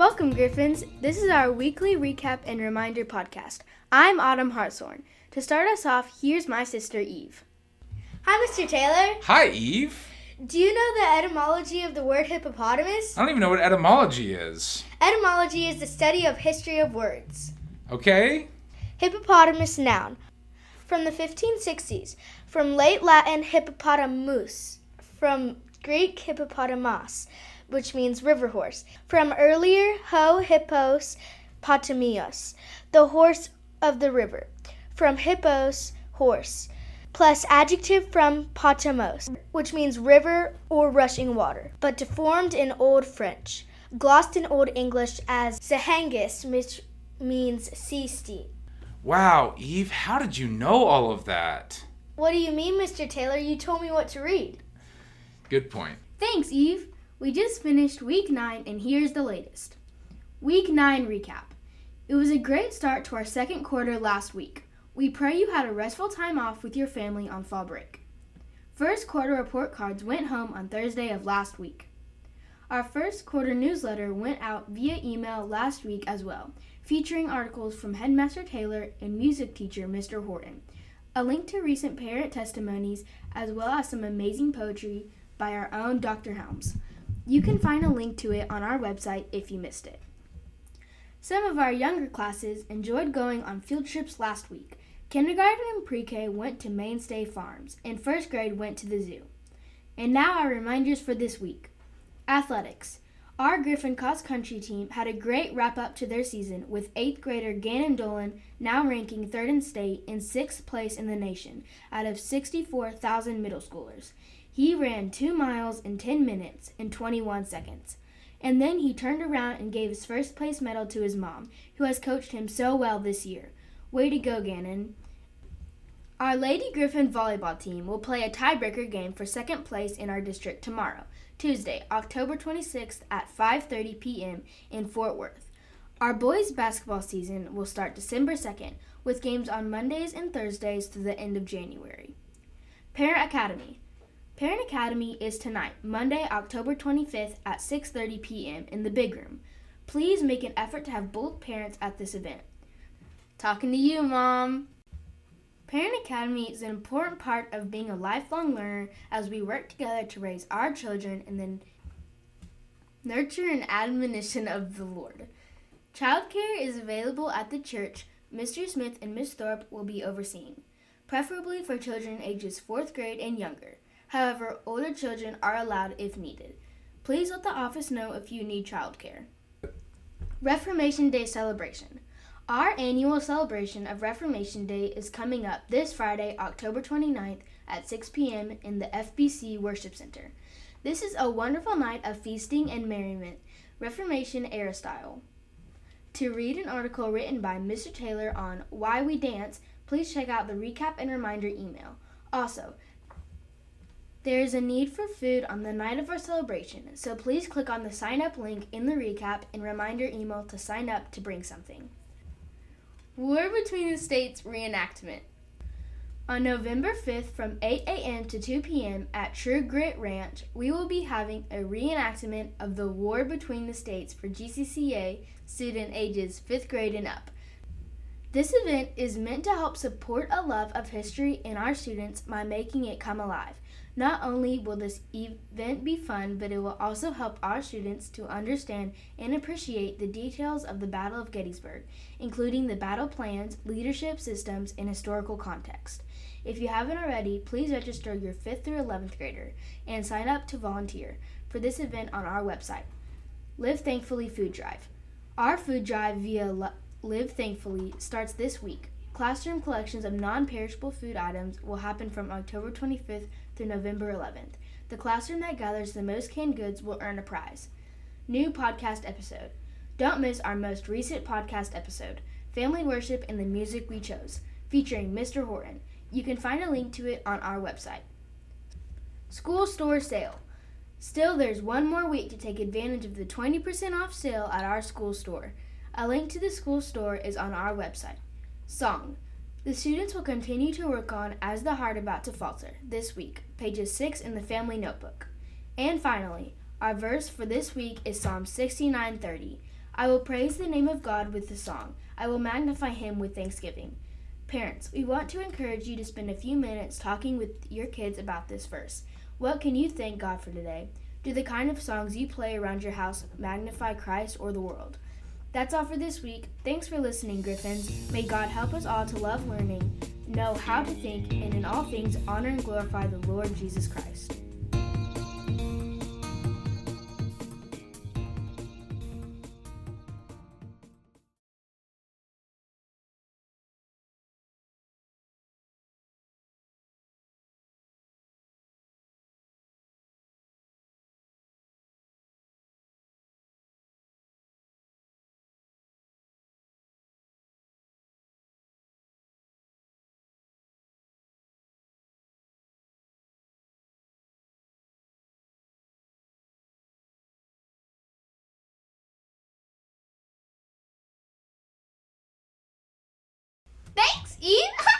Welcome, Griffins. This is our weekly recap and reminder podcast. I'm Autumn Hartshorn. To start us off, here's my sister Eve. Hi, Mr. Taylor. Hi, Eve. Do you know the etymology of the word hippopotamus? I don't even know what etymology is. Etymology is the study of history of words. Okay? Hippopotamus noun. From the 1560s. From late Latin hippopotamus. From Greek hippopotamus, which means river horse. From earlier ho hippos potamios, the horse of the river. From hippos, horse plus adjective from potamos, which means river or rushing water, but deformed in Old French, glossed in Old English as sehangis, which means sea steam. Wow, Eve, how did you know all of that? What do you mean, Mr. Taylor? You told me what to read. Good point. Thanks, Eve. We just finished week 9, and here's the latest. Week 9 recap. It was a great start to our second quarter last week. We pray you had a restful time off with your family on fall break. First quarter report cards went home on Thursday of last week. Our first quarter newsletter went out via email last week as well, featuring articles from Headmaster Taylor and music teacher Mr. Horton, a link to recent parent testimonies, as well as some amazing poetry by our own Dr. Helms. You can find a link to it on our website if you missed it. Some of our younger classes enjoyed going on field trips last week. Kindergarten and pre K went to Mainstay Farms, and first grade went to the zoo. And now our reminders for this week Athletics. Our Griffin cross country team had a great wrap up to their season with 8th grader Gannon Dolan now ranking 3rd in state and 6th place in the nation out of 64,000 middle schoolers. He ran 2 miles in 10 minutes and 21 seconds. And then he turned around and gave his first place medal to his mom, who has coached him so well this year. Way to go, Gannon. Our Lady Griffin volleyball team will play a tiebreaker game for second place in our district tomorrow, Tuesday, October 26th at 5:30 p.m. in Fort Worth. Our boys basketball season will start December 2nd with games on Mondays and Thursdays through the end of January. Parent Academy. Parent Academy is tonight, Monday, October 25th at 6:30 p.m. in the big room. Please make an effort to have both parents at this event. Talking to you, Mom. Parent Academy is an important part of being a lifelong learner as we work together to raise our children in the nurture and admonition of the Lord. Childcare is available at the church Mr. Smith and Miss Thorpe will be overseeing, preferably for children ages 4th grade and younger. However, older children are allowed if needed. Please let the office know if you need childcare. Reformation Day celebration. Our annual celebration of Reformation Day is coming up this Friday, October 29th at 6 p.m. in the FBC Worship Center. This is a wonderful night of feasting and merriment, Reformation era style. To read an article written by Mr. Taylor on Why We Dance, please check out the recap and reminder email. Also, there is a need for food on the night of our celebration, so please click on the sign up link in the recap and reminder email to sign up to bring something. War Between the States reenactment. On November 5th from 8 a.m. to 2 p.m. at True Grit Ranch, we will be having a reenactment of the War Between the States for GCCA student ages 5th grade and up. This event is meant to help support a love of history in our students by making it come alive. Not only will this event be fun, but it will also help our students to understand and appreciate the details of the Battle of Gettysburg, including the battle plans, leadership systems, and historical context. If you haven't already, please register your 5th through 11th grader and sign up to volunteer for this event on our website. Live Thankfully Food Drive. Our food drive via Live Thankfully starts this week. Classroom collections of non perishable food items will happen from October 25th through November 11th. The classroom that gathers the most canned goods will earn a prize. New podcast episode. Don't miss our most recent podcast episode, Family Worship and the Music We Chose, featuring Mr. Horton. You can find a link to it on our website. School store sale. Still, there's one more week to take advantage of the 20% off sale at our school store. A link to the school store is on our website. Song. The students will continue to work on As the Hart About to Falter this week, pages 6 in the family notebook. And finally, our verse for this week is Psalm 69:30. I will praise the name of God with the song. I will magnify him with thanksgiving. Parents, we want to encourage you to spend a few minutes talking with your kids about this verse. What can you thank God for today? Do the kind of songs you play around your house magnify Christ or the world? That's all for this week. Thanks for listening, Griffins. May God help us all to love learning, know how to think, and in all things honor and glorify the Lord Jesus Christ. Thanks, Eve.